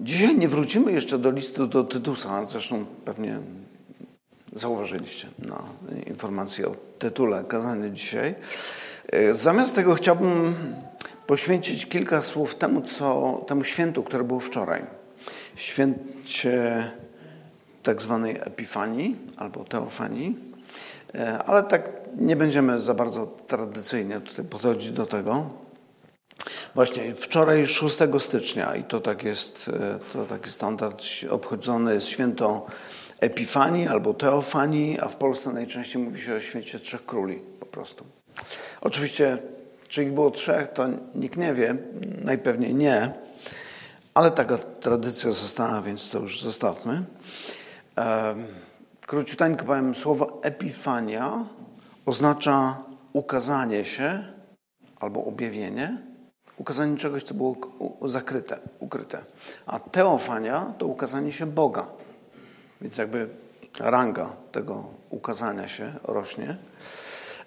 Dzisiaj nie wrócimy jeszcze do listu do Tytusa, zresztą pewnie zauważyliście na informację o tytule kazania dzisiaj. E, zamiast tego chciałbym poświęcić kilka słów temu, co, temu świętu, które było wczoraj. Święcie tak zwanej Epifanii albo Teofanii, e, ale tak nie będziemy za bardzo tradycyjnie tutaj podchodzić do tego. Właśnie wczoraj 6 stycznia i to tak jest, e, to taki standard obchodzone jest święto Epifanii albo Teofanii, a w Polsce najczęściej mówi się o święcie Trzech Króli po prostu. Oczywiście, czy ich było trzech, to nikt nie wie, najpewniej nie, ale taka tradycja została, więc to już zostawmy. Króciuteńko powiem, słowo epifania oznacza ukazanie się albo objawienie, ukazanie czegoś, co było zakryte, ukryte. A teofania to ukazanie się Boga. Więc jakby ranga tego ukazania się rośnie.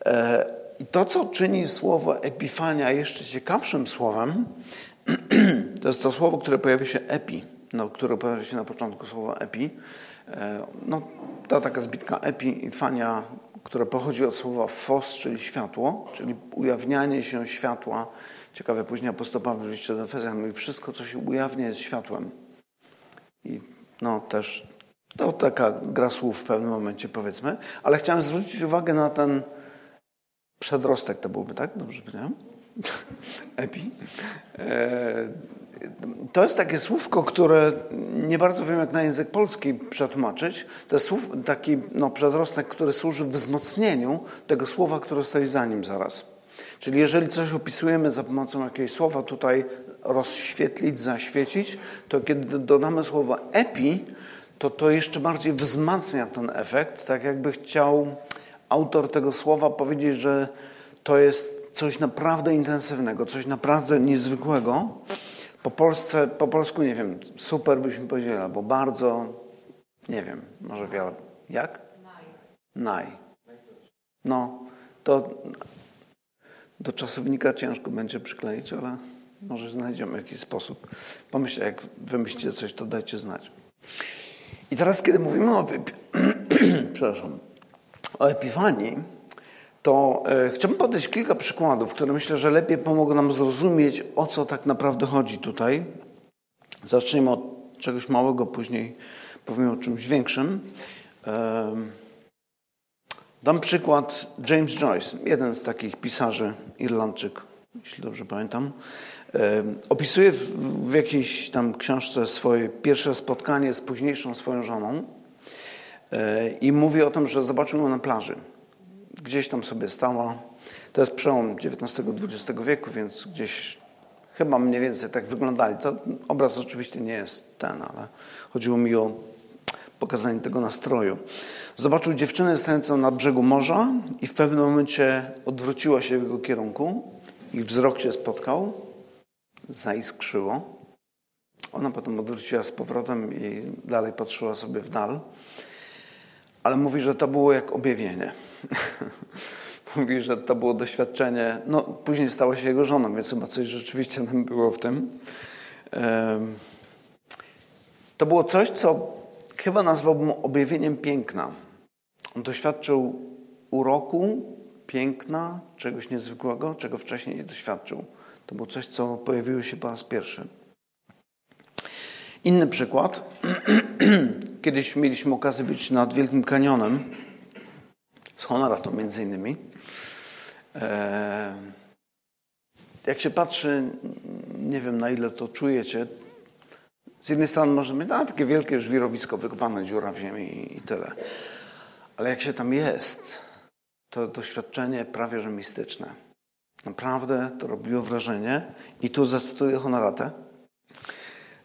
E, I to, co czyni słowo epifania jeszcze ciekawszym słowem, to jest to słowo, które pojawia się epi, no, które pojawia się na początku słowa epi. E, no, to taka zbitka epi i fania, które pochodzi od słowa fos, czyli światło, czyli ujawnianie się światła. Ciekawe, później apostoł Paweł liście do Efezjan mówi, wszystko, co się ujawnia jest światłem. I no też to taka gra słów w pewnym momencie, powiedzmy. Ale chciałem zwrócić uwagę na ten przedrostek, to byłby, tak? Dobrze powiedziałem? Epi. E, to jest takie słówko, które nie bardzo wiem, jak na język polski przetłumaczyć. To jest słów, taki no, przedrostek, który służy wzmocnieniu tego słowa, które stoi za nim zaraz. Czyli jeżeli coś opisujemy za pomocą jakiegoś słowa tutaj rozświetlić, zaświecić, to kiedy dodamy słowo epi, to to jeszcze bardziej wzmacnia ten efekt, tak jakby chciał autor tego słowa powiedzieć, że to jest coś naprawdę intensywnego, coś naprawdę niezwykłego. Po, Polsce, po polsku nie wiem, super byśmy powiedzieli, albo bardzo, nie wiem, może wiele. Jak? Naj. No, to do czasownika ciężko będzie przykleić, ale może znajdziemy jakiś sposób. Pomyślcie, jak wymyślicie coś, to dajcie znać. I teraz, kiedy mówimy o, przepraszam, o Epifanii, to e, chciałbym podać kilka przykładów, które myślę, że lepiej pomogą nam zrozumieć, o co tak naprawdę chodzi tutaj. Zacznijmy od czegoś małego, później powiem o czymś większym. Dam przykład James Joyce, jeden z takich pisarzy, Irlandczyk, jeśli dobrze pamiętam. Opisuje w jakiejś tam książce swoje pierwsze spotkanie z późniejszą swoją żoną e, i mówi o tym, że zobaczył ją na plaży. Gdzieś tam sobie stała. To jest przełom XIX-XX wieku, więc gdzieś chyba mniej więcej tak wyglądali. To obraz oczywiście nie jest ten, ale chodziło mi o pokazanie tego nastroju. Zobaczył dziewczynę stojącą na brzegu morza i w pewnym momencie odwróciła się w jego kierunku i wzrok się spotkał zaiskrzyło. Ona potem odwróciła z powrotem i dalej patrzyła sobie w dal. Ale mówi, że to było jak objawienie. mówi, że to było doświadczenie. No, później stała się jego żoną, więc chyba coś rzeczywiście tam było w tym. To było coś, co chyba nazwałbym objawieniem piękna. On doświadczył uroku, piękna, czegoś niezwykłego, czego wcześniej nie doświadczył. To było coś, co pojawiło się po raz pierwszy. Inny przykład. Kiedyś mieliśmy okazję być nad Wielkim Kanionem z Honorato między innymi. E, jak się patrzy, nie wiem na ile to czujecie, z jednej strony może być a, takie wielkie żwirowisko, wykopane dziura w ziemi i tyle. Ale jak się tam jest, to doświadczenie prawie że mistyczne. Naprawdę to robiło wrażenie. I tu zacytuję Honoratę.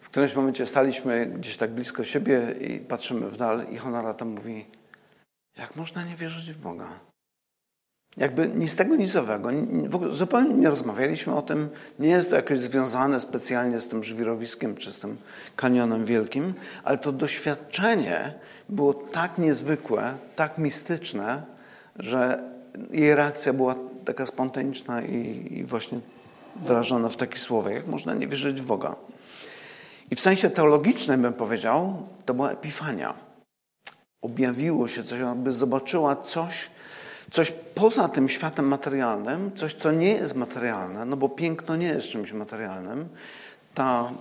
W którymś momencie staliśmy gdzieś tak blisko siebie i patrzymy w dal i Honorata mówi, jak można nie wierzyć w Boga? Jakby nic tego nicowego. W ogóle zupełnie nie rozmawialiśmy o tym. Nie jest to jakoś związane specjalnie z tym żwirowiskiem czy z tym kanionem wielkim, ale to doświadczenie było tak niezwykłe, tak mistyczne, że jej reakcja była taka spontaniczna i, i właśnie wyrażona w taki słowa, jak można nie wierzyć w Boga. I w sensie teologicznym bym powiedział, to była epifania. Objawiło się coś, aby zobaczyła coś, coś poza tym światem materialnym, coś, co nie jest materialne, no bo piękno nie jest czymś materialnym. Ta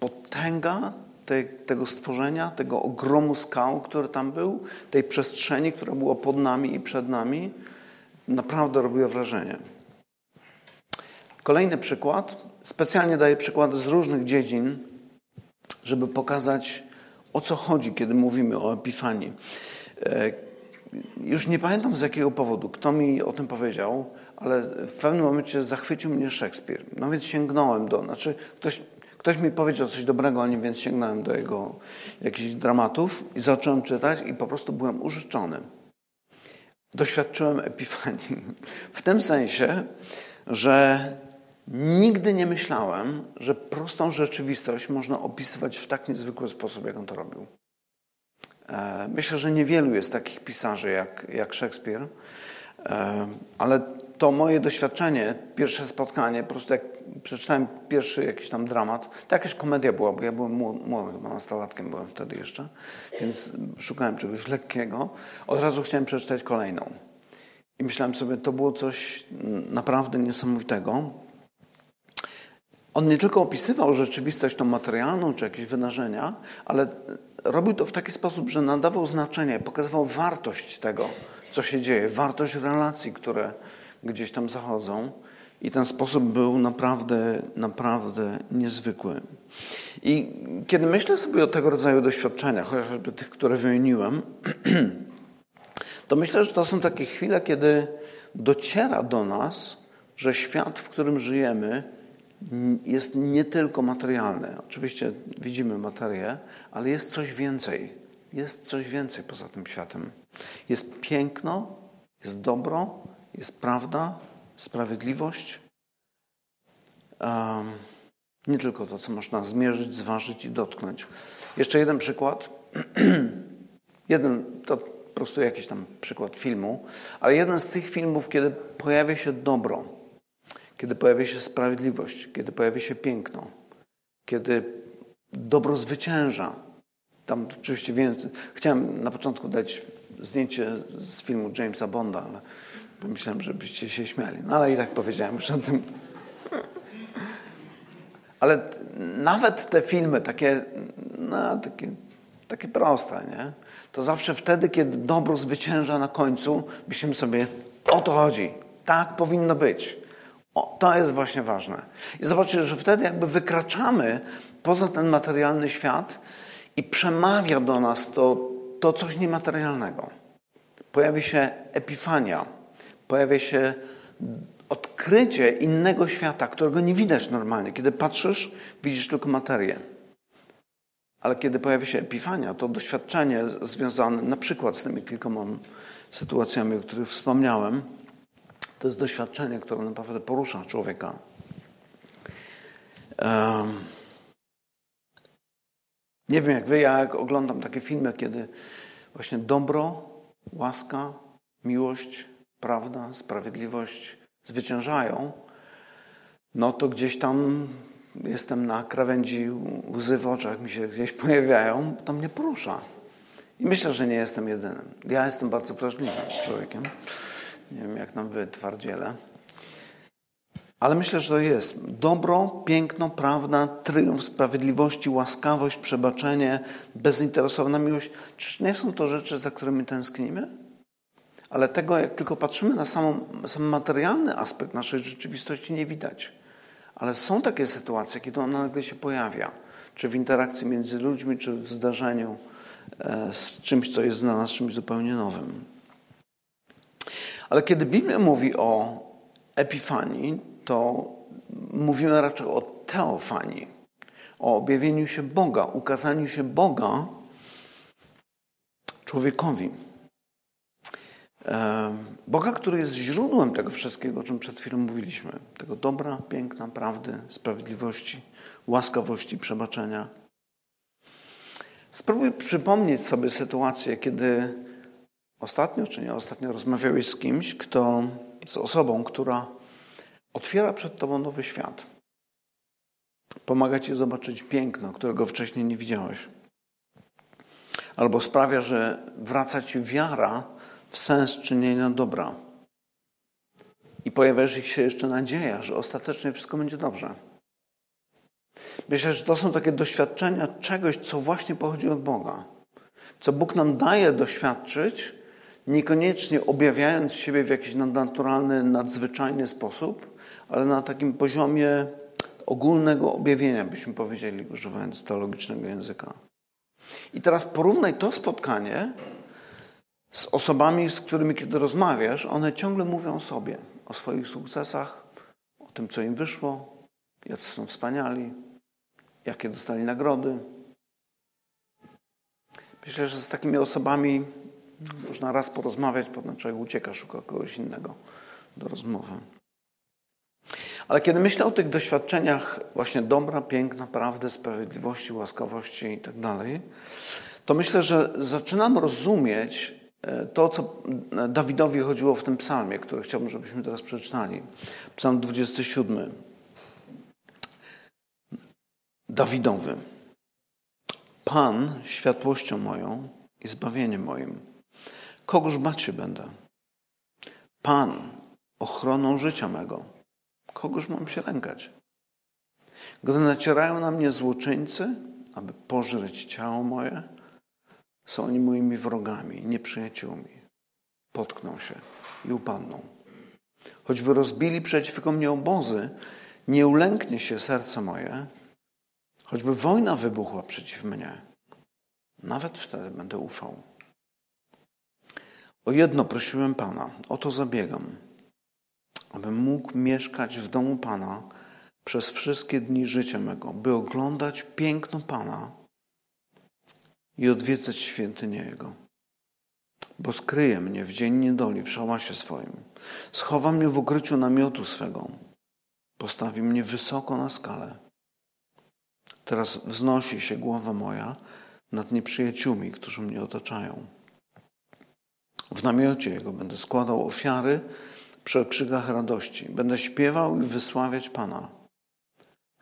potęga te, tego stworzenia, tego ogromu skał, który tam był, tej przestrzeni, która była pod nami i przed nami, naprawdę robiła wrażenie. Kolejny przykład. Specjalnie daję przykłady z różnych dziedzin, żeby pokazać, o co chodzi, kiedy mówimy o Epifanii. E, już nie pamiętam z jakiego powodu, kto mi o tym powiedział, ale w pewnym momencie zachwycił mnie Szekspir. No więc sięgnąłem do, znaczy ktoś, ktoś mi powiedział coś dobrego o nim, więc sięgnąłem do jego jakichś dramatów i zacząłem czytać i po prostu byłem użyczony. Doświadczyłem epifanii. W tym sensie, że nigdy nie myślałem, że prostą rzeczywistość można opisywać w tak niezwykły sposób, jak on to robił. E, myślę, że niewielu jest takich pisarzy jak, jak Szekspir, e, ale to moje doświadczenie, pierwsze spotkanie, po prostu jak przeczytałem pierwszy jakiś tam dramat, to jakaś komedia była, bo ja byłem młody, chyba nastolatkiem byłem wtedy jeszcze, więc szukałem czegoś lekkiego. Od razu chciałem przeczytać kolejną. I myślałem sobie, to było coś naprawdę niesamowitego. On nie tylko opisywał rzeczywistość tą materialną czy jakieś wydarzenia, ale robił to w taki sposób, że nadawał znaczenie, pokazywał wartość tego, co się dzieje, wartość relacji, które gdzieś tam zachodzą. I ten sposób był naprawdę, naprawdę niezwykły. I kiedy myślę sobie o tego rodzaju doświadczeniach, chociażby tych, które wymieniłem, to myślę, że to są takie chwile, kiedy dociera do nas, że świat, w którym żyjemy, jest nie tylko materialny. Oczywiście widzimy materię, ale jest coś więcej. Jest coś więcej poza tym światem. Jest piękno, jest dobro, jest prawda, sprawiedliwość. Um, nie tylko to, co można zmierzyć, zważyć i dotknąć. Jeszcze jeden przykład. jeden, to po prostu jakiś tam przykład filmu, ale jeden z tych filmów, kiedy pojawia się dobro kiedy pojawia się sprawiedliwość, kiedy pojawia się piękno, kiedy dobro zwycięża. Tam oczywiście wiem, chciałem na początku dać zdjęcie z filmu Jamesa Bonda, ale pomyślałem, żebyście się śmiali. No ale i tak powiedziałem już o tym. Ale nawet te filmy takie, no, takie, takie proste, nie? To zawsze wtedy, kiedy dobro zwycięża na końcu, myślimy sobie, o to chodzi. Tak powinno być. O, to jest właśnie ważne. I zobaczcie, że wtedy jakby wykraczamy poza ten materialny świat i przemawia do nas to, to coś niematerialnego. Pojawia się epifania, pojawia się odkrycie innego świata, którego nie widać normalnie. Kiedy patrzysz, widzisz tylko materię. Ale kiedy pojawia się epifania, to doświadczenie związane na przykład z tymi kilkoma sytuacjami, o których wspomniałem, to jest doświadczenie, które naprawdę porusza człowieka. Um, nie wiem jak wy, ja jak oglądam takie filmy, kiedy właśnie dobro, łaska, miłość, prawda, sprawiedliwość zwyciężają, no to gdzieś tam jestem na krawędzi łzy w oczach, mi się gdzieś pojawiają, to mnie porusza. I myślę, że nie jestem jedynym. Ja jestem bardzo wrażliwym człowiekiem. Nie wiem, jak nam wy, twardziele. Ale myślę, że to jest dobro, piękno, prawda, triumf sprawiedliwości, łaskawość, przebaczenie, bezinteresowna miłość. Czyż nie są to rzeczy, za którymi tęsknimy? Ale tego, jak tylko patrzymy na samą, sam materialny aspekt naszej rzeczywistości, nie widać. Ale są takie sytuacje, kiedy ona nagle się pojawia. Czy w interakcji między ludźmi, czy w zdarzeniu e, z czymś, co jest dla nas czymś zupełnie nowym. Ale kiedy Biblia mówi o epifanii, to mówimy raczej o teofanii, o objawieniu się Boga, ukazaniu się Boga człowiekowi. Boga, który jest źródłem tego wszystkiego, o czym przed chwilą mówiliśmy. Tego dobra, piękna, prawdy, sprawiedliwości, łaskawości, przebaczenia. Spróbuj przypomnieć sobie sytuację, kiedy ostatnio czy nie ostatnio rozmawiałeś z kimś, kto, z osobą, która otwiera przed tobą nowy świat. Pomaga ci zobaczyć piękno, którego wcześniej nie widziałeś. Albo sprawia, że wraca ci wiara w sens czynienia dobra. I pojawia się jeszcze nadzieja, że ostatecznie wszystko będzie dobrze. Myślę, że to są takie doświadczenia czegoś, co właśnie pochodzi od Boga. Co Bóg nam daje doświadczyć, niekoniecznie objawiając siebie w jakiś nadnaturalny, nadzwyczajny sposób, ale na takim poziomie ogólnego objawienia, byśmy powiedzieli, używając teologicznego języka. I teraz porównaj to spotkanie z osobami, z którymi kiedy rozmawiasz, one ciągle mówią o sobie, o swoich sukcesach, o tym, co im wyszło, jacy są wspaniali, jakie dostali nagrody. Myślę, że z takimi osobami można raz porozmawiać, potem człowiek ucieka, szuka kogoś innego do rozmowy. Ale kiedy myślę o tych doświadczeniach właśnie dobra, piękna, prawdy, sprawiedliwości, łaskawości i tak dalej, to myślę, że zaczynam rozumieć e, to, co Dawidowi chodziło w tym psalmie, który chciałbym, żebyśmy teraz przeczytali. Psalm 27. Dawidowy. Pan światłością moją i zbawieniem moim. Kogoż bać się będę? Pan ochroną życia mego. Kogoż mam się lękać? Gdy nacierają na mnie złoczyńcy, aby pożreć ciało moje, są oni moimi wrogami, nieprzyjaciółmi. Potkną się i upadną. Choćby rozbili przeciwko mnie obozy, nie ulęknie się serce moje, choćby wojna wybuchła przeciw mnie. Nawet wtedy będę ufał. O jedno prosiłem Pana, o to zabiegam abym mógł mieszkać w domu Pana przez wszystkie dni życia mego, by oglądać piękno Pana i odwiedzać świętynię Jego. Bo skryje mnie w dzień niedoli w szałasie swoim, schowa mnie w ukryciu namiotu swego, postawi mnie wysoko na skalę. Teraz wznosi się głowa moja nad nieprzyjaciółmi, którzy mnie otaczają. W namiocie Jego będę składał ofiary przy okrzykach radości. Będę śpiewał i wysławiać Pana.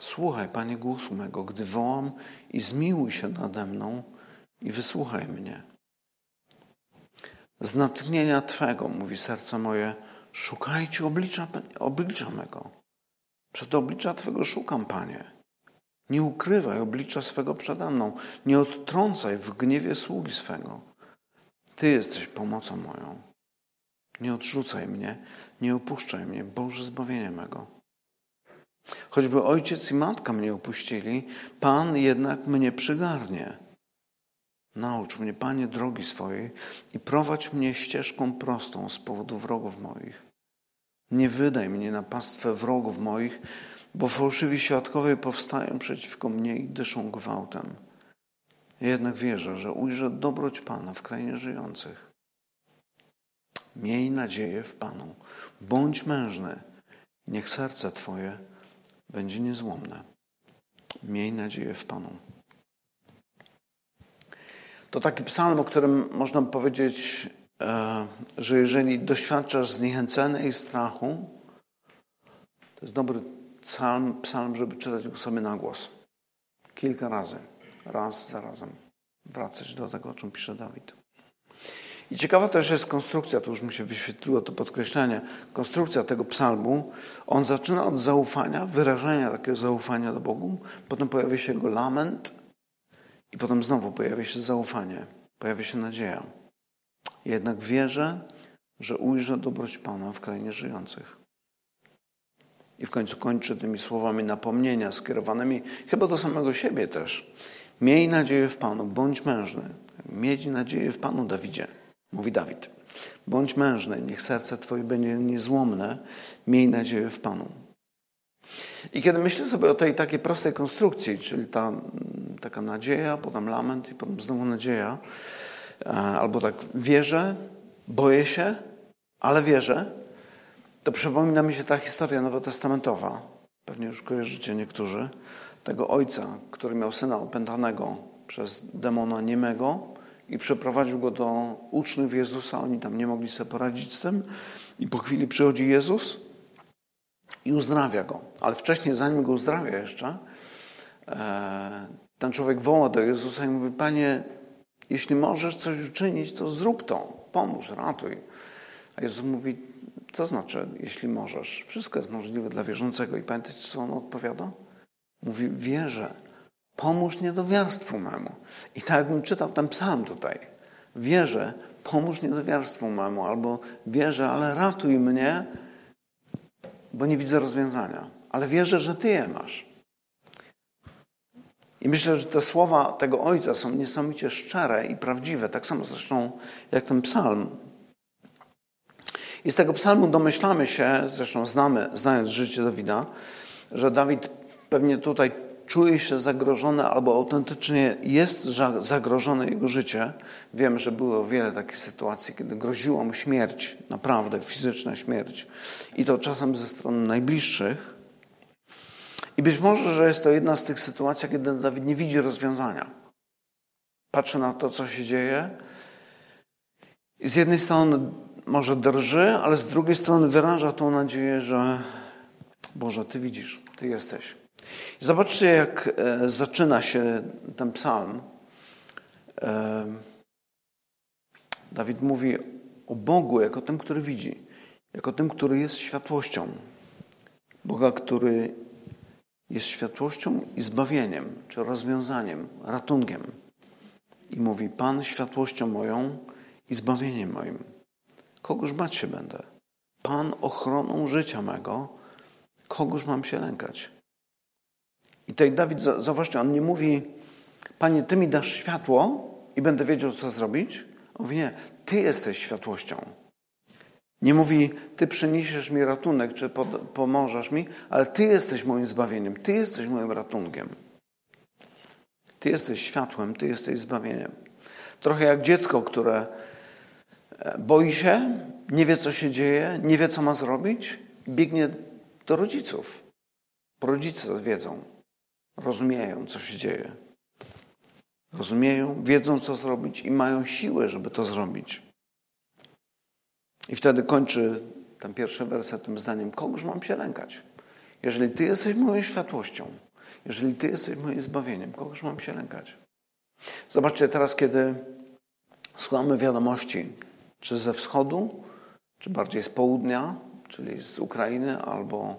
Słuchaj, Panie, głosu mego, gdy wołam i zmiłuj się nade mną i wysłuchaj mnie. Z natchnienia Twego, mówi serce moje, szukajcie oblicza, oblicza mego. Przed oblicza Twego szukam, Panie. Nie ukrywaj oblicza swego przede mną. Nie odtrącaj w gniewie sługi swego. Ty jesteś pomocą moją. Nie odrzucaj mnie, nie opuszczaj mnie, Boże zbawienie mego. Choćby ojciec i matka mnie opuścili, Pan jednak mnie przygarnie. Naucz mnie, Panie, drogi swojej i prowadź mnie ścieżką prostą z powodu wrogów moich. Nie wydaj mnie na pastwę wrogów moich, bo fałszywi świadkowie powstają przeciwko mnie i dyszą gwałtem. Jednak wierzę, że ujrzę dobroć Pana w krainie żyjących. Miej nadzieję w Panu. Bądź mężny. Niech serce Twoje będzie niezłomne. Miej nadzieję w Panu. To taki psalm, o którym można powiedzieć, e, że jeżeli doświadczasz zniechęcenia i strachu, to jest dobry psalm, psalm, żeby czytać go sobie na głos. Kilka razy. Raz za razem. Wracać do tego, o czym pisze Dawid. I ciekawa też jest konstrukcja, to już mi się wyświetliło to podkreślenie, konstrukcja tego psalmu. On zaczyna od zaufania, wyrażenia takiego zaufania do Bogu, potem pojawia się jego lament i potem znowu pojawia się zaufanie, pojawia się nadzieja. Jednak wierzę, że ujrzę dobroć Pana w krainie żyjących. I w końcu kończy tymi słowami napomnienia skierowanymi chyba do samego siebie też. Miej nadzieję w Panu, bądź mężny. Mieć nadzieję w Panu, Dawidzie mówi Dawid. Bądź mężny, niech serce Twoje będzie niezłomne, miej nadzieję w Panu. I kiedy myślę sobie o tej takiej prostej konstrukcji, czyli ta mm, taka nadzieja, potem lament i potem znowu nadzieja, e, albo tak wierzę, boję się, ale wierzę, to przypomina mi się ta historia nowotestamentowa, pewnie już kojarzycie niektórzy, tego ojca, który miał syna opętanego przez demona niemego i przeprowadził go do uczniów Jezusa. Oni tam nie mogli sobie poradzić z tym. I po chwili przychodzi Jezus i uzdrawia go. Ale wcześniej, zanim go uzdrawia jeszcze, e, ten człowiek woła do Jezusa i mówi, Panie, jeśli możesz coś uczynić, to zrób to, pomóż, ratuj. A Jezus mówi, co znaczy, jeśli możesz? Wszystko jest możliwe dla wierzącego. I pamiętacie, co on odpowiada? Mówi, wierzę, pomóż niedowiarstwu memu. I tak jakbym czytał ten psalm tutaj. Wierzę, pomóż niedowiarstwu memu, albo wierzę, ale ratuj mnie, bo nie widzę rozwiązania. Ale wierzę, że Ty je masz. I myślę, że te słowa tego Ojca są niesamowicie szczere i prawdziwe, tak samo zresztą jak ten psalm. I z tego psalmu domyślamy się, zresztą znamy, znając życie Dawida, że Dawid pewnie tutaj czuje się zagrożony albo autentycznie jest zagrożone jego życie. Wiemy, że było wiele takich sytuacji, kiedy groziła mu śmierć, naprawdę fizyczna śmierć. I to czasem ze strony najbliższych. I być może, że jest to jedna z tych sytuacji, kiedy Dawid nie widzi rozwiązania. Patrzy na to, co się dzieje. I z jednej strony może drży, ale z drugiej strony wyraża tą nadzieję, że Boże, Ty widzisz, Ty jesteś. Zobaczcie, jak e, zaczyna się ten psalm. E, Dawid mówi o Bogu jako tym, który widzi, jako tym, który jest światłością. Boga, który jest światłością i zbawieniem, czy rozwiązaniem, ratunkiem. I mówi: Pan światłością moją i zbawieniem moim. Kogoż bać się będę? Pan ochroną życia mego, kogoż mam się lękać? I tutaj Dawid, zauważcie, on nie mówi, Panie, Ty mi dasz światło i będę wiedział, co zrobić. On mówi, nie, Ty jesteś światłością. Nie mówi, Ty przyniesiesz mi ratunek, czy pomożesz mi, ale Ty jesteś moim zbawieniem, Ty jesteś moim ratunkiem. Ty jesteś światłem, Ty jesteś zbawieniem. Trochę jak dziecko, które e, boi się, nie wie, co się dzieje, nie wie, co ma zrobić, biegnie do rodziców. Rodzice wiedzą, rozumieją, co się dzieje. Rozumieją, wiedzą, co zrobić i mają siłę, żeby to zrobić. I wtedy kończy ten pierwszy werset tym zdaniem: Kogoż mam się lękać? Jeżeli Ty jesteś moją światłością, jeżeli Ty jesteś moim zbawieniem, kogoż mam się lękać? Zobaczcie teraz, kiedy słuchamy wiadomości, czy ze wschodu, czy bardziej z południa, czyli z Ukrainy, albo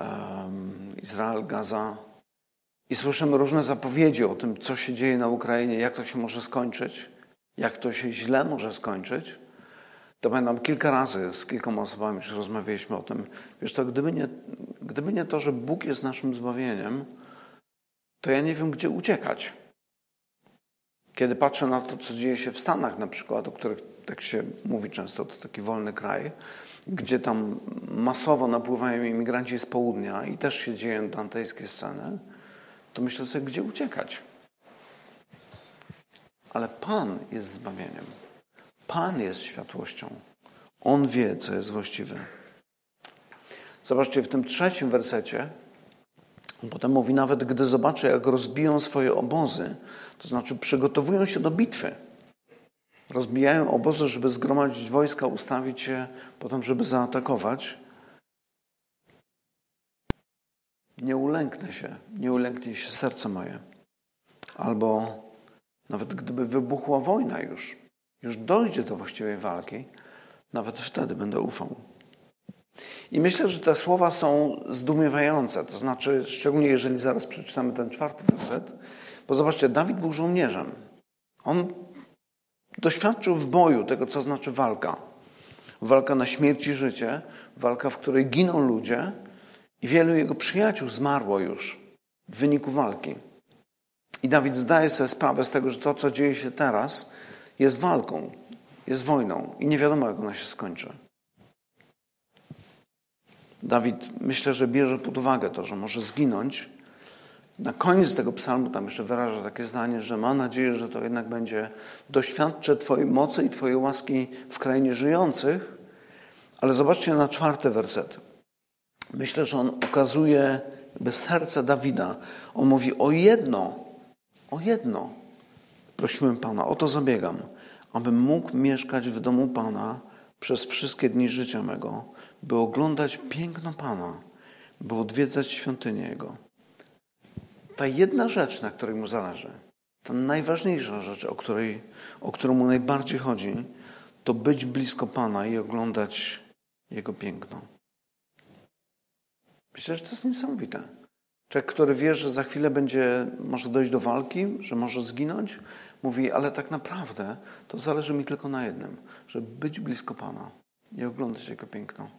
um, Izrael, Gaza, i słyszymy różne zapowiedzi o tym, co się dzieje na Ukrainie, jak to się może skończyć, jak to się źle może skończyć. To pamiętam kilka razy z kilkoma osobami już rozmawialiśmy o tym. Wiesz to, gdyby nie, gdyby nie to, że Bóg jest naszym zbawieniem, to ja nie wiem, gdzie uciekać. Kiedy patrzę na to, co dzieje się w Stanach na przykład, o których tak się mówi często, to taki wolny kraj, gdzie tam masowo napływają imigranci z południa i też się dzieją dantejskie sceny, to myślę sobie, gdzie uciekać. Ale Pan jest zbawieniem. Pan jest światłością. On wie, co jest właściwe. Zobaczcie, w tym trzecim wersecie, potem mówi, nawet gdy zobaczę, jak rozbiją swoje obozy, to znaczy przygotowują się do bitwy. Rozbijają obozy, żeby zgromadzić wojska, ustawić się, potem, żeby zaatakować. Nie ulęknę się, nie ulęknie się serce moje. Albo nawet gdyby wybuchła wojna już, już dojdzie do właściwej walki, nawet wtedy będę ufał. I myślę, że te słowa są zdumiewające. To znaczy, szczególnie jeżeli zaraz przeczytamy ten czwarty werset, bo zobaczcie, Dawid był żołnierzem. On doświadczył w boju tego, co znaczy walka. Walka na śmierć i życie, walka, w której giną ludzie i wielu jego przyjaciół zmarło już w wyniku walki. I Dawid zdaje sobie sprawę z tego, że to, co dzieje się teraz, jest walką, jest wojną i nie wiadomo, jak ona się skończy. Dawid myślę, że bierze pod uwagę to, że może zginąć. Na koniec tego psalmu tam jeszcze wyraża takie zdanie, że ma nadzieję, że to jednak będzie doświadczę Twojej mocy i Twojej łaski w krainie żyjących. Ale zobaczcie na czwarty werset. Myślę, że on okazuje jakby serce Dawida. On mówi o jedno, o jedno. Prosiłem Pana, o to zabiegam, abym mógł mieszkać w domu Pana przez wszystkie dni życia mego, by oglądać piękno Pana, by odwiedzać świątynię Jego. ta jedna rzecz, na której mu zależy, ta najważniejsza rzecz, o, której, o którą mu najbardziej chodzi, to być blisko Pana i oglądać Jego piękno. Myślę, że to jest niesamowite. Człowiek, który wie, że za chwilę będzie, może dojść do walki, że może zginąć, mówi, ale tak naprawdę to zależy mi tylko na jednym, żeby być blisko Pana i oglądać Jego piękno.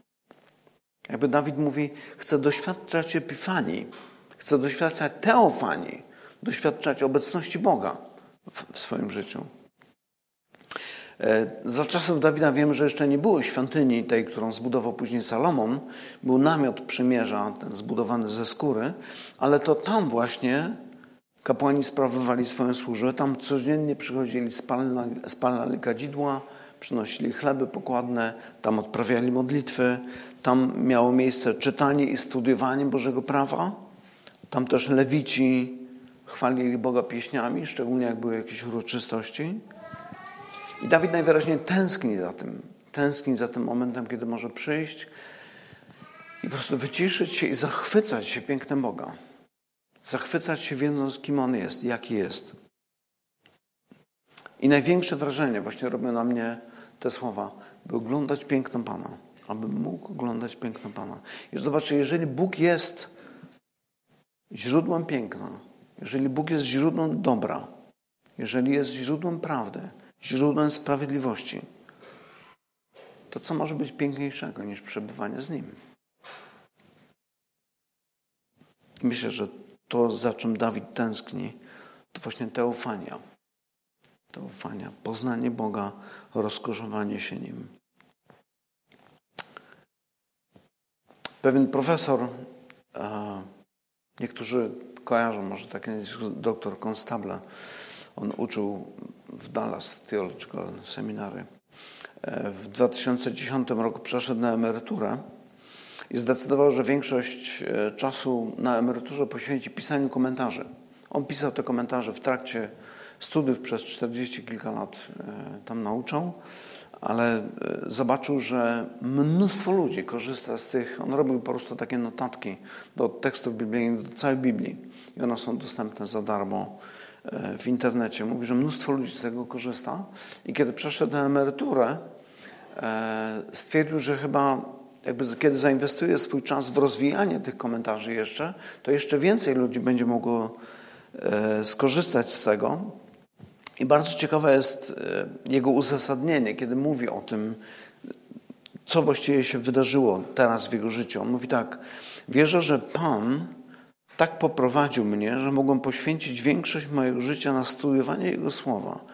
Jakby Dawid mówi, chcę doświadczać epifanii, chcę doświadczać teofanii, doświadczać obecności Boga w, w swoim życiu. E, za czasów Dawida wiem, że jeszcze nie było świątyni tej, którą zbudował później Salomon. Był namiot przymierza, ten zbudowany ze skóry, ale to tam właśnie kapłani sprawowali swoją służbę. Tam codziennie przychodzili, spalali, spalali kadzidła, przynosili chleby pokładne, tam odprawiali modlitwy, tam miało miejsce czytanie i studiowanie Bożego Prawa. Tam też lewici chwalili Boga pieśniami, szczególnie jak były jakieś uroczystości. I Dawid najwyraźniej tęskni za tym. Tęskni za tym momentem, kiedy może przyjść i po prostu wyciszyć się i zachwycać się pięknem Boga. Zachwycać się wiedząc, kim On jest, jaki jest. I największe wrażenie właśnie robią na mnie te słowa, by oglądać piękno Pana. Aby mógł oglądać piękno Pana. I zobaczcie, jeżeli Bóg jest źródłem piękna, jeżeli Bóg jest źródłem dobra, jeżeli jest źródłem prawdy, źródłem sprawiedliwości, to co może być piękniejszego niż przebywanie z Nim? Myślę, że to, za czym Dawid tęskni, to właśnie teofania. Teofania, poznanie Boga, rozkorzowanie się Nim. Pewien profesor, niektórzy kojarzą może taki doktor Constable, on uczył w Dallas Theological Seminary. E, w 2010 roku przeszedł na emeryturę i zdecydował, że większość e, czasu na emeryturze poświęci pisaniu komentarzy. On pisał te komentarze w trakcie studiów przez 40 kilka lat e, tam nauczał, ale zobaczył, że mnóstwo ludzi korzysta z tych, on robił po prostu takie notatki do tekstów biblijnych, do całej Biblii i one są dostępne za darmo w internecie. Mówi, że mnóstwo ludzi z tego korzysta. I kiedy przeszedł na emeryturę, e, stwierdził, że chyba jakby kiedy zainwestuje swój czas w rozwijanie tych komentarzy jeszcze, to jeszcze więcej ludzi będzie mogło e, skorzystać z tego. I bardzo ciekawe jest jego uzasadnienie, kiedy mówi o tym, co właściwie się wydarzyło teraz w jego życiu. On mówi tak: Wierzę, że Pan tak poprowadził mnie, że mogłem poświęcić większość mojego życia na studiowanie Jego słowa.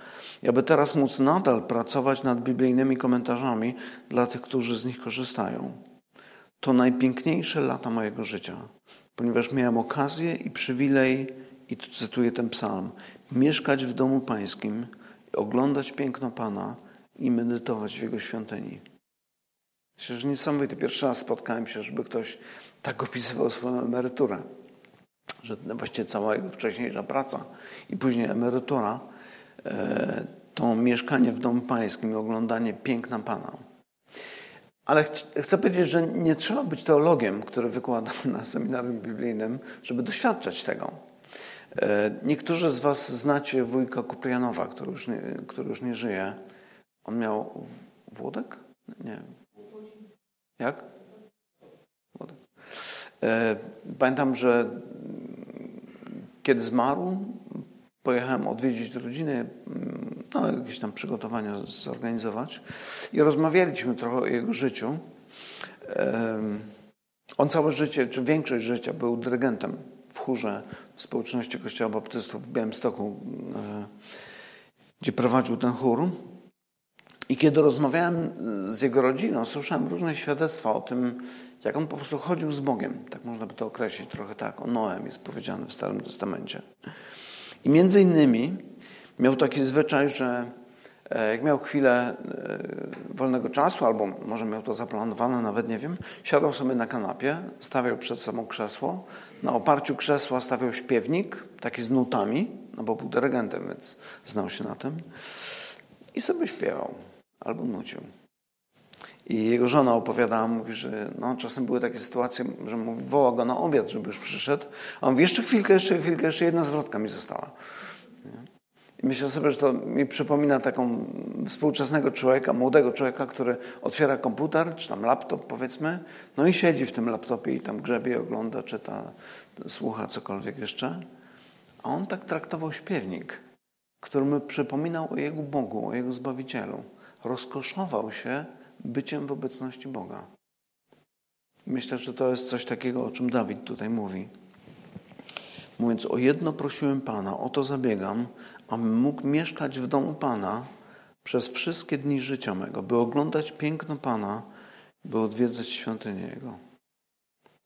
Aby teraz móc nadal pracować nad biblijnymi komentarzami dla tych, którzy z nich korzystają. To najpiękniejsze lata mojego życia, ponieważ miałem okazję i przywilej, i tu cytuję ten psalm, mieszkać w domu pańskim, oglądać piękno Pana i medytować w Jego świątyni. Myślę, że niesamowity. Pierwszy raz spotkałem się, żeby ktoś tak opisywał swoją emeryturę że właściwie cała jego wcześniejsza praca i później emerytura e, to mieszkanie w domu pańskim i oglądanie piękna Pana. Ale chcę powiedzieć, że nie trzeba być teologiem, który wykłada na seminarium biblijnym, żeby doświadczać tego. E, niektórzy z Was znacie wujka Kuprianowa, który już nie, który już nie żyje. On miał Włodek? Nie. Jak? E, pamiętam, że kiedy zmarł, pojechałem odwiedzić rodzinę, no, jakieś tam przygotowania zorganizować i rozmawialiśmy trochę o jego życiu. On całe życie, czy większość życia był dyrygentem w chórze w społeczności Kościoła Baptystów w Białymstoku, e, gdzie prowadził ten chór. I kiedy rozmawiałem z jego rodziną, słyszałem różne świadectwa o tym, jak on po prostu chodził z Bogiem. Tak można by to określić trochę tak. O Noem jest powiedziane w Starym Testamencie. I między innymi miał taki zwyczaj, że e, jak miał chwilę e, wolnego czasu, albo może miał to zaplanowane, nawet nie wiem, siadał sobie na kanapie, stawiał przed sobą krzesło, na oparciu krzesła stawiał śpiewnik, taki z nutami, no bo był dyrygentem, więc znał się na tym, i sobie śpiewał albo nucił. I jego żona opowiadała, mówi, że no, czasem były takie sytuacje, że mówi, woła go na obiad, żeby już przyszedł. A on mówi, jeszcze chwilkę, jeszcze chwilkę, jeszcze jedna zwrotka mi została. I myślę sobie, że to mi przypomina taką współczesnego człowieka, młodego człowieka, który otwiera komputer, czy tam laptop powiedzmy, no i siedzi w tym laptopie i tam grzebie, ogląda, czyta, słucha cokolwiek jeszcze. A on tak traktował śpiewnik, który mu przypominał o jego Bogu, o jego Zbawicielu. Rozkoszował się byciem w obecności Boga. Myślę, że to jest coś takiego, o czym Dawid tutaj mówi. Mówiąc, o jedno prosiłem Pana, o to zabiegam, abym mógł mieszkać w domu Pana przez wszystkie dni życia mego, by oglądać piękno Pana, by odwiedzać świątynię Jego.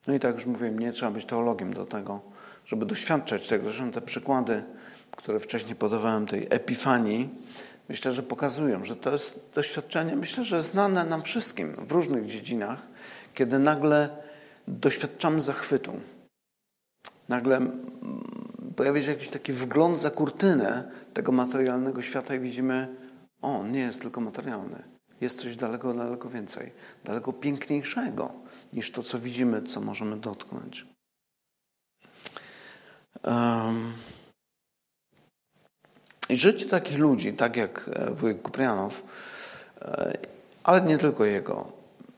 No i tak już mówiłem, nie trzeba być teologiem do tego, żeby doświadczać tego. Zresztą te przykłady, które wcześniej podawałem, tej epifanii, myślę, że pokazują, że to jest doświadczenie, myślę, że znane nam wszystkim w różnych dziedzinach, kiedy nagle doświadczamy zachwytu. Nagle pojawia się jakiś taki wgląd za kurtynę tego materialnego świata i widzimy, o, nie jest tylko materialny. Jest coś daleko, daleko więcej, daleko piękniejszego niż to, co widzimy, co możemy dotknąć. Um, I życie takich ludzi, tak jak e, wujek Kuprianow, e, ale nie tylko jego,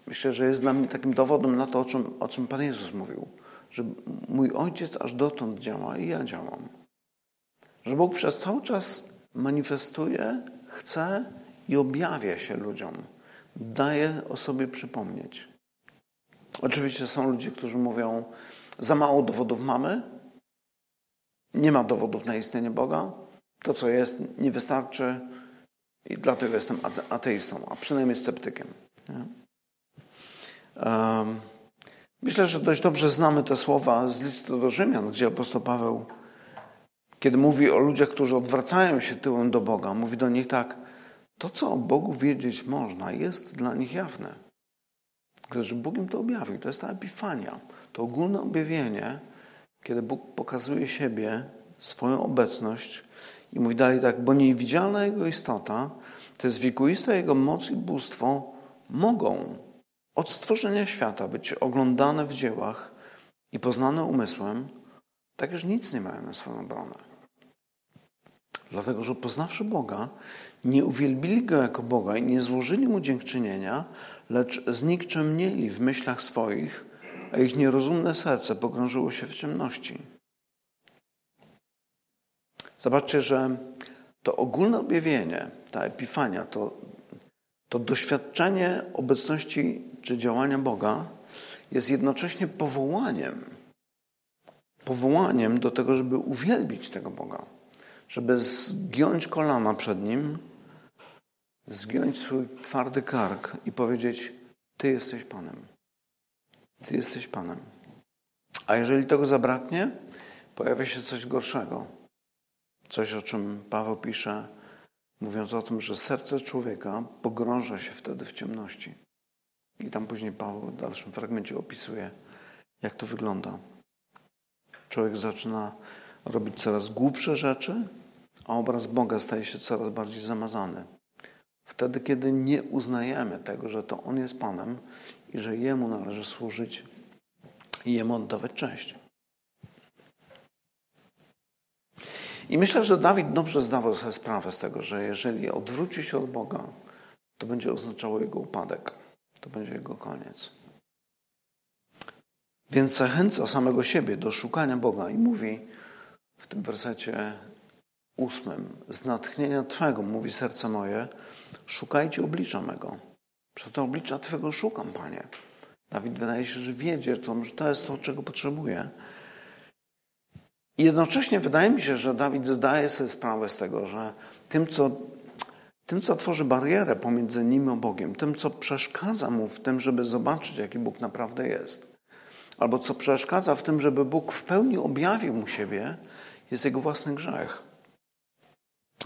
myślę, że jest dla mnie takim dowodem na to, o czym, o czym Pan Jezus mówił że mój ojciec aż dotąd działa i ja działam. Że Bóg przez cały czas manifestuje, chce i objawia się ludziom. Daje o sobie przypomnieć. Oczywiście są ludzie, którzy mówią, za mało dowodów mamy, nie ma dowodów na istnienie Boga, to co jest nie wystarczy i dlatego jestem ateistą, a przynajmniej sceptykiem. Um, Myślę, że dość dobrze znamy te słowa z listu do Rzymian, gdzie apostoł Paweł, kiedy mówi o ludziach, którzy odwracają się tyłem do Boga, mówi do nich tak, to co o Bogu wiedzieć można, jest dla nich jawne. Gdyż Bóg im to objawił. To jest ta epifania, to ogólne objawienie, kiedy Bóg pokazuje siebie, swoją obecność i mówi dalej tak, bo niewidzialna Jego istota, to jest wiekuista Jego moc i bóstwo mogą od stworzenia świata być oglądane w dziełach i poznane umysłem, tak już nic nie mają na swoją obronę. Dlatego, że poznawszy Boga, nie uwielbili Go jako Boga i nie złożyli Mu dziękczynienia, lecz znikczemnieli w myślach swoich, a ich nierozumne serce pogrążyło się w ciemności. Zobaczcie, że to ogólne objawienie, ta epifania, to, to doświadczenie obecności czy działania Boga jest jednocześnie powołaniem. Powołaniem do tego, żeby uwielbić tego Boga. Żeby zgiąć kolana przed Nim, zgiąć swój twardy kark i powiedzieć: Ty jesteś Panem. Ty jesteś Panem. A jeżeli tego zabraknie, pojawia się coś gorszego. Coś, o czym Paweł pisze, mówiąc o tym, że serce człowieka pogrąża się wtedy w ciemności. I tam później Paweł w dalszym fragmencie opisuje, jak to wygląda. Człowiek zaczyna robić coraz głupsze rzeczy, a obraz Boga staje się coraz bardziej zamazany. Wtedy, kiedy nie uznajemy tego, że to On jest Panem i że Jemu należy służyć i Jemu oddawać cześć. I myślę, że Dawid dobrze zdawał sobie sprawę z tego, że jeżeli odwróci się od Boga, to będzie oznaczało jego upadek to będzie jego koniec. Więc zachęca samego siebie do szukania Boga i mówi w tym wersecie ósmym: Z natchnienia Twego, mówi serce moje, szukajcie oblicza mego. Przed to oblicza Twego szukam, Panie. Dawid wydaje się, że wiedzie, że to jest to, czego potrzebuje. I jednocześnie wydaje mi się, że Dawid zdaje sobie sprawę z tego, że tym, co tym, co tworzy barierę pomiędzy nim a Bogiem, tym, co przeszkadza mu w tym, żeby zobaczyć, jaki Bóg naprawdę jest, albo co przeszkadza w tym, żeby Bóg w pełni objawił mu siebie, jest jego własny grzech.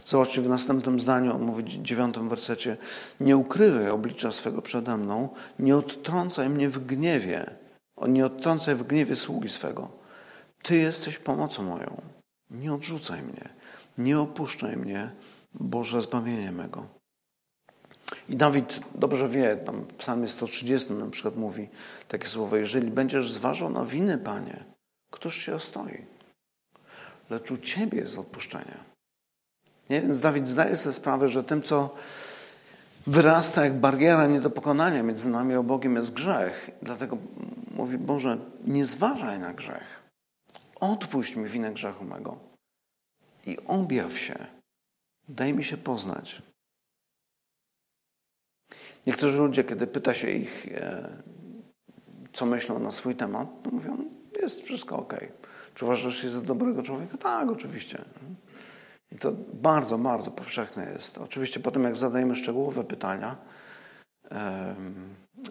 Zobaczcie, w następnym zdaniu on mówi w dziewiątym wersecie: Nie ukrywaj oblicza swego przede mną, nie odtrącaj mnie w gniewie, nie odtrącaj w gniewie sługi swego. Ty jesteś pomocą moją. Nie odrzucaj mnie, nie opuszczaj mnie, Boże zbawienie mego. I Dawid dobrze wie, tam w psalmie 130 na przykład mówi takie słowo, jeżeli będziesz zważał na winy, Panie, któż się ostoi? Lecz u Ciebie jest odpuszczenie. Nie? Więc Dawid zdaje sobie sprawę, że tym, co wyrasta jak bariera nie do pokonania między nami a Bogiem jest grzech. Dlatego mówi Boże, nie zważaj na grzech. Odpuść mi winę grzechu mego i objaw się. Daj mi się poznać. Niektórzy ludzie, kiedy pyta się ich, e, co myślą na swój temat, to mówią, jest wszystko ok. Czy uważasz się za dobrego człowieka? Tak, oczywiście. I to bardzo, bardzo powszechne jest. Oczywiście potem, jak zadajemy szczegółowe pytania,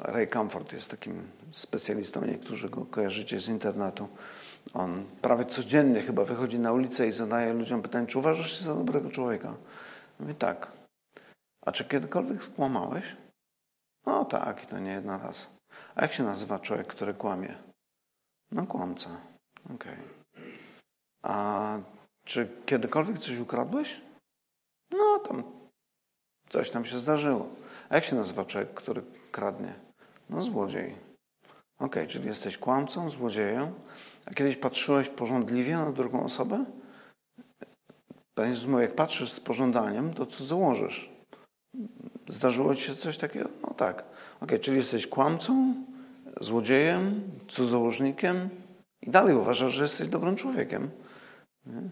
Ray Comfort jest takim specjalistą, niektórzy go kojarzycie z internetu. On prawie codziennie chyba wychodzi na ulicę i zadaje ludziom pytanie, czy uważasz się za dobrego człowieka? Mówi tak. A czy kiedykolwiek skłamałeś? No tak, i to nie jeden raz. A jak się nazywa człowiek, który kłamie? No kłamca. Okej. Okay. A czy kiedykolwiek coś ukradłeś? No tam coś tam się zdarzyło. A jak się nazywa człowiek, który kradnie? No złodziej. Okej, okay, czyli jesteś kłamcą, złodziejem. A kiedyś patrzyłeś porządliwie na drugą osobę? Panie Jezus jak patrzysz z pożądaniem, to co założysz? Zdarzyło ci się coś takiego? No tak. Ok, czyli jesteś kłamcą, złodziejem, cudzołożnikiem i dalej uważasz, że jesteś dobrym człowiekiem. Nie?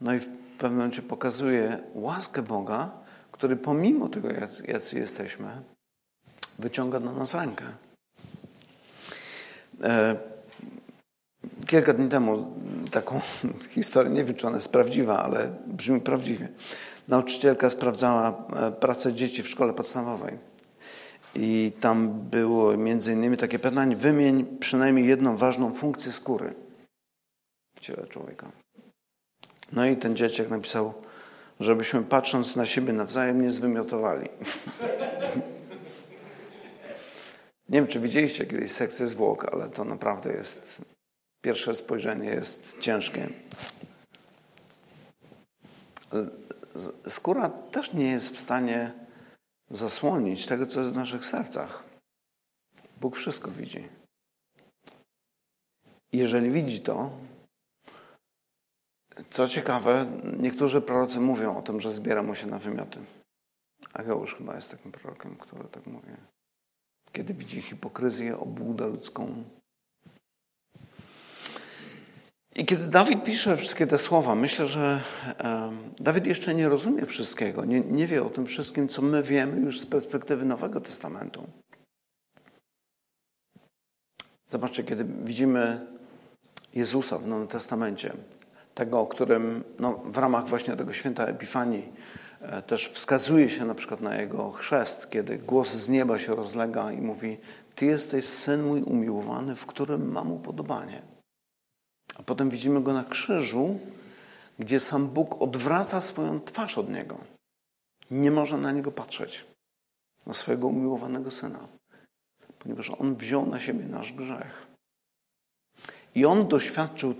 No i w pewnym momencie pokazuje łaskę Boga, który pomimo tego, jacy jesteśmy, wyciąga na nas rękę. E, kilka dni temu taką historię, nie wiem czy ona jest prawdziwa, ale brzmi prawdziwie. Nauczycielka sprawdzała e, pracę dzieci w szkole podstawowej. I tam było między innymi takie pytanie, wymień przynajmniej jedną ważną funkcję skóry w ciele człowieka. No i ten dzieciak napisał, żebyśmy patrząc na siebie nawzajem nie zwymiotowali. nie wiem, czy widzieliście kiedyś sekcję zwłok, ale to naprawdę jest, pierwsze spojrzenie jest ciężkie. Skóra też nie jest w stanie zasłonić tego, co jest w naszych sercach. Bóg wszystko widzi. Jeżeli widzi to, co ciekawe, niektórzy prorocy mówią o tym, że zbiera mu się na wymioty. Ageusz chyba jest takim prorokiem, który tak mówi. Kiedy widzi hipokryzję, obłudę ludzką. I kiedy Dawid pisze wszystkie te słowa, myślę, że Dawid jeszcze nie rozumie wszystkiego, nie, nie wie o tym wszystkim, co my wiemy już z perspektywy Nowego Testamentu. Zobaczcie, kiedy widzimy Jezusa w Nowym Testamencie, tego, o którym no, w ramach właśnie tego święta Epifanii e, też wskazuje się na przykład na jego chrzest, kiedy głos z nieba się rozlega i mówi: Ty jesteś syn mój umiłowany, w którym mam upodobanie. A potem widzimy go na krzyżu, gdzie sam Bóg odwraca swoją twarz od niego. Nie może na niego patrzeć, na swojego umiłowanego syna, ponieważ on wziął na siebie nasz grzech. I on doświadczył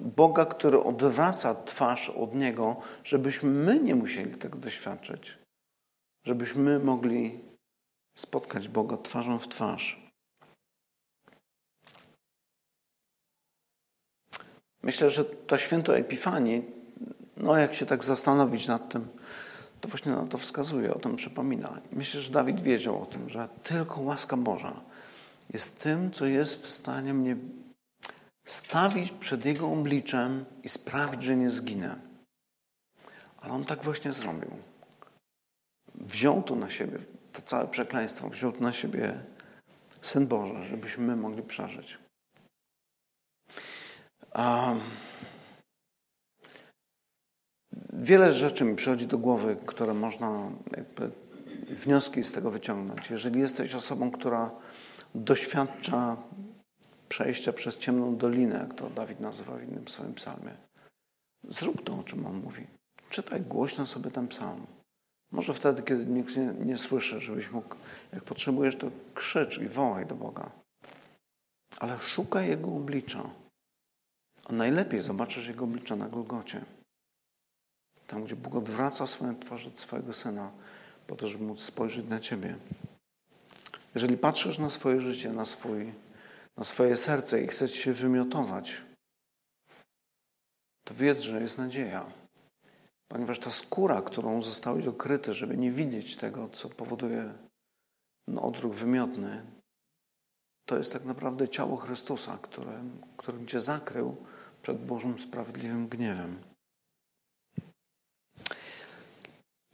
Boga, który odwraca twarz od Niego, żebyśmy my nie musieli tego doświadczyć. Żebyśmy mogli spotkać Boga twarzą w twarz. Myślę, że to święto Epifanii, no jak się tak zastanowić nad tym, to właśnie na to wskazuje, o tym przypomina. Myślę, że Dawid wiedział o tym, że tylko łaska Boża jest tym, co jest w stanie mnie stawić przed Jego obliczem i sprawić, że nie zginę. Ale On tak właśnie zrobił. Wziął to na siebie, to całe przekleństwo, wziął to na siebie Syn Boży, żebyśmy my mogli przeżyć. Wiele rzeczy mi przychodzi do głowy, które można jakby wnioski z tego wyciągnąć. Jeżeli jesteś osobą, która doświadcza przejścia przez ciemną dolinę, jak to Dawid nazywa w innym swoim psalmie. Zrób to, o czym on mówi. Czytaj głośno sobie ten psalm. Może wtedy, kiedy nikt nie, nie słyszy, żebyś mógł, jak potrzebujesz, to krzycz i wołaj do Boga. Ale szukaj Jego oblicza. Najlepiej zobaczysz Jego oblicza na Golgocie. Tam, gdzie Bóg odwraca swoją twarz od swojego Syna, po to, żeby móc spojrzeć na Ciebie. Jeżeli patrzysz na swoje życie, na, swój, na swoje serce i chcesz się wymiotować, to wiedz, że jest nadzieja. Ponieważ ta skóra, którą zostałeś okryty, żeby nie widzieć tego, co powoduje no, odruch wymiotny, to jest tak naprawdę ciało Chrystusa, którym, którym Cię zakrył przed Bożym sprawiedliwym gniewem.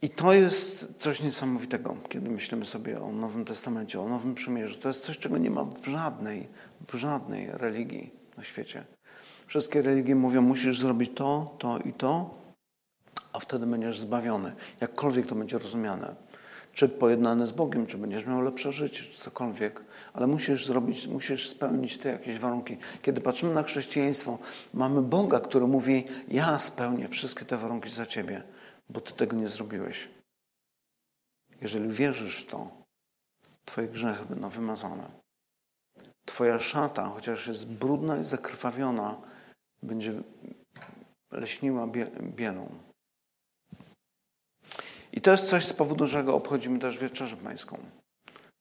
I to jest coś niesamowitego, kiedy myślimy sobie o Nowym Testamencie, o Nowym Przymierzu. To jest coś, czego nie ma w żadnej, w żadnej religii na świecie. Wszystkie religie mówią, musisz zrobić to, to i to, a wtedy będziesz zbawiony. Jakkolwiek to będzie rozumiane. Czy pojednany z Bogiem, czy będziesz miał lepsze życie, czy cokolwiek, ale musisz zrobić, musisz spełnić te jakieś warunki. Kiedy patrzymy na chrześcijaństwo, mamy Boga, który mówi: Ja spełnię wszystkie te warunki za ciebie bo ty tego nie zrobiłeś. Jeżeli wierzysz w to, twoje grzechy będą wymazane. Twoja szata, chociaż jest brudna i zakrwawiona, będzie leśniła bielą. I to jest coś, z powodu czego obchodzimy też Wieczerzę Pańską.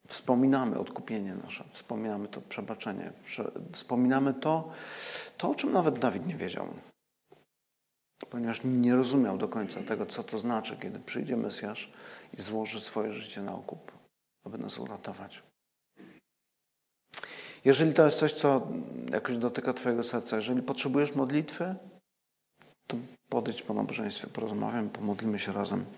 Wspominamy odkupienie nasze, wspominamy to przebaczenie, wspominamy to, to, o czym nawet Dawid nie wiedział ponieważ nie rozumiał do końca tego, co to znaczy, kiedy przyjdzie Mesjasz i złoży swoje życie na okup, aby nas uratować. Jeżeli to jest coś, co jakoś dotyka Twojego serca, jeżeli potrzebujesz modlitwy, to podejdź po nabożeństwie, porozmawiamy, pomodlimy się razem.